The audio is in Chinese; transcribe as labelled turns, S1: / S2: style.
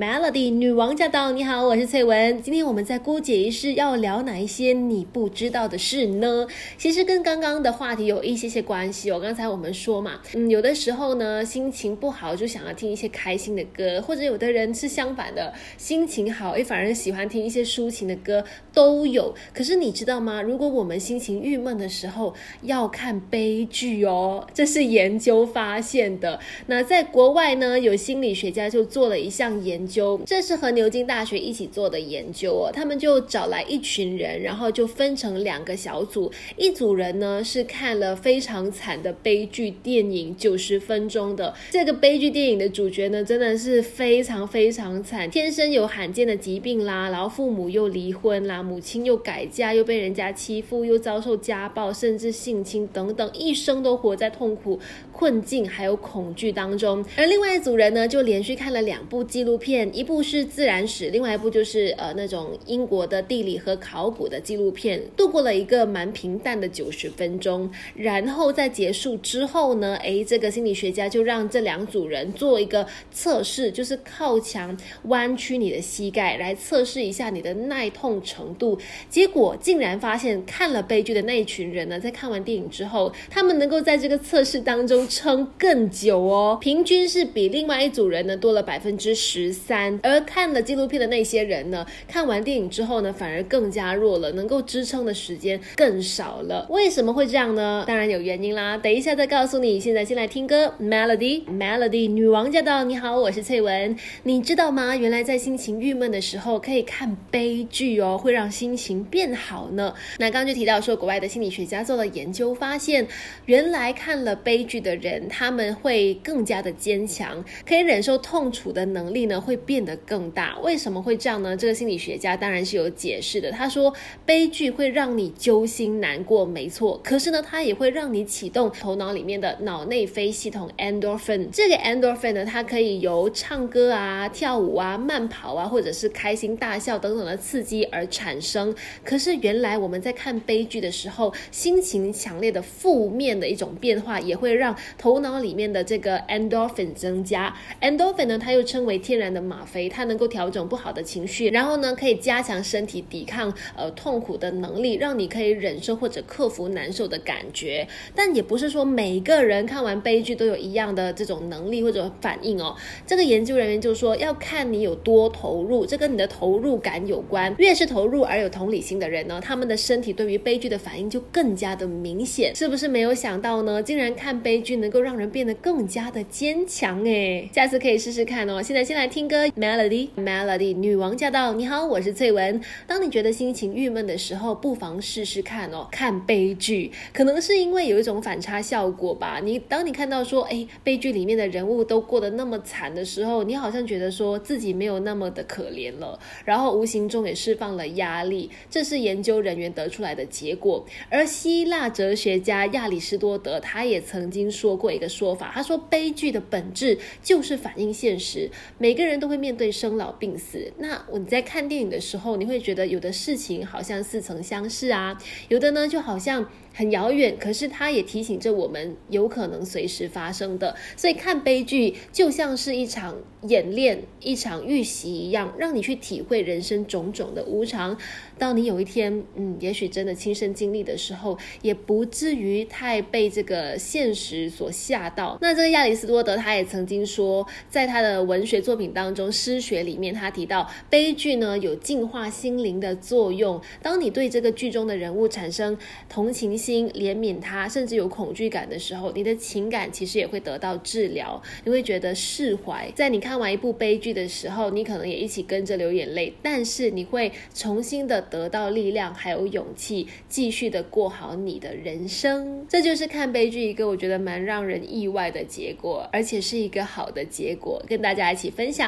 S1: Melody 女王驾到！你好，我是翠文。今天我们在姑姐一世要聊哪一些你不知道的事呢？其实跟刚刚的话题有一些些关系哦。刚才我们说嘛，嗯，有的时候呢，心情不好就想要听一些开心的歌，或者有的人是相反的，心情好诶，反而喜欢听一些抒情的歌，都有。可是你知道吗？如果我们心情郁闷的时候要看悲剧哦，这是研究发现的。那在国外呢，有心理学家就做了一项研。究，这是和牛津大学一起做的研究哦。他们就找来一群人，然后就分成两个小组。一组人呢是看了非常惨的悲剧电影，九十分钟的。这个悲剧电影的主角呢，真的是非常非常惨，天生有罕见的疾病啦，然后父母又离婚啦，母亲又改嫁，又被人家欺负，又遭受家暴，甚至性侵等等，一生都活在痛苦、困境还有恐惧当中。而另外一组人呢，就连续看了两部纪录片。一部是自然史，另外一部就是呃那种英国的地理和考古的纪录片，度过了一个蛮平淡的九十分钟。然后在结束之后呢，诶，这个心理学家就让这两组人做一个测试，就是靠墙弯曲你的膝盖来测试一下你的耐痛程度。结果竟然发现，看了悲剧的那一群人呢，在看完电影之后，他们能够在这个测试当中撑更久哦，平均是比另外一组人呢多了百分之十。三，而看了纪录片的那些人呢，看完电影之后呢，反而更加弱了，能够支撑的时间更少了。为什么会这样呢？当然有原因啦，等一下再告诉你。现在先来听歌，Melody，Melody，女王驾到！你好，我是翠文。你知道吗？原来在心情郁闷的时候，可以看悲剧哦，会让心情变好呢。那刚刚就提到说，国外的心理学家做了研究，发现原来看了悲剧的人，他们会更加的坚强，可以忍受痛楚的能力呢，会。变得更大，为什么会这样呢？这个心理学家当然是有解释的。他说，悲剧会让你揪心难过，没错。可是呢，它也会让你启动头脑里面的脑内啡系统 endorphin。这个 endorphin 呢，它可以由唱歌啊、跳舞啊、慢跑啊，或者是开心大笑等等的刺激而产生。可是原来我们在看悲剧的时候，心情强烈的负面的一种变化，也会让头脑里面的这个 endorphin 增加。endorphin 呢，它又称为天然的。吗啡它能够调整不好的情绪，然后呢，可以加强身体抵抗呃痛苦的能力，让你可以忍受或者克服难受的感觉。但也不是说每个人看完悲剧都有一样的这种能力或者反应哦。这个研究人员就说要看你有多投入，这跟你的投入感有关。越是投入而有同理心的人呢，他们的身体对于悲剧的反应就更加的明显。是不是没有想到呢？竟然看悲剧能够让人变得更加的坚强哎！下次可以试试看哦。现在先来听歌。Melody，Melody，女王驾到！你好，我是翠文。当你觉得心情郁闷的时候，不妨试试看哦，看悲剧。可能是因为有一种反差效果吧。你当你看到说，哎，悲剧里面的人物都过得那么惨的时候，你好像觉得说自己没有那么的可怜了，然后无形中也释放了压力。这是研究人员得出来的结果。而希腊哲学家亚里士多德他也曾经说过一个说法，他说悲剧的本质就是反映现实，每个人都。会面对生老病死，那我在看电影的时候，你会觉得有的事情好像似曾相识啊，有的呢就好像。很遥远，可是它也提醒着我们有可能随时发生的。所以看悲剧就像是一场演练、一场预习一样，让你去体会人生种种的无常。到你有一天，嗯，也许真的亲身经历的时候，也不至于太被这个现实所吓到。那这个亚里士多德他也曾经说，在他的文学作品当中，《诗学》里面，他提到悲剧呢有净化心灵的作用。当你对这个剧中的人物产生同情心。心怜悯他，甚至有恐惧感的时候，你的情感其实也会得到治疗。你会觉得释怀。在你看完一部悲剧的时候，你可能也一起跟着流眼泪，但是你会重新的得到力量，还有勇气，继续的过好你的人生。这就是看悲剧一个我觉得蛮让人意外的结果，而且是一个好的结果，跟大家一起分享。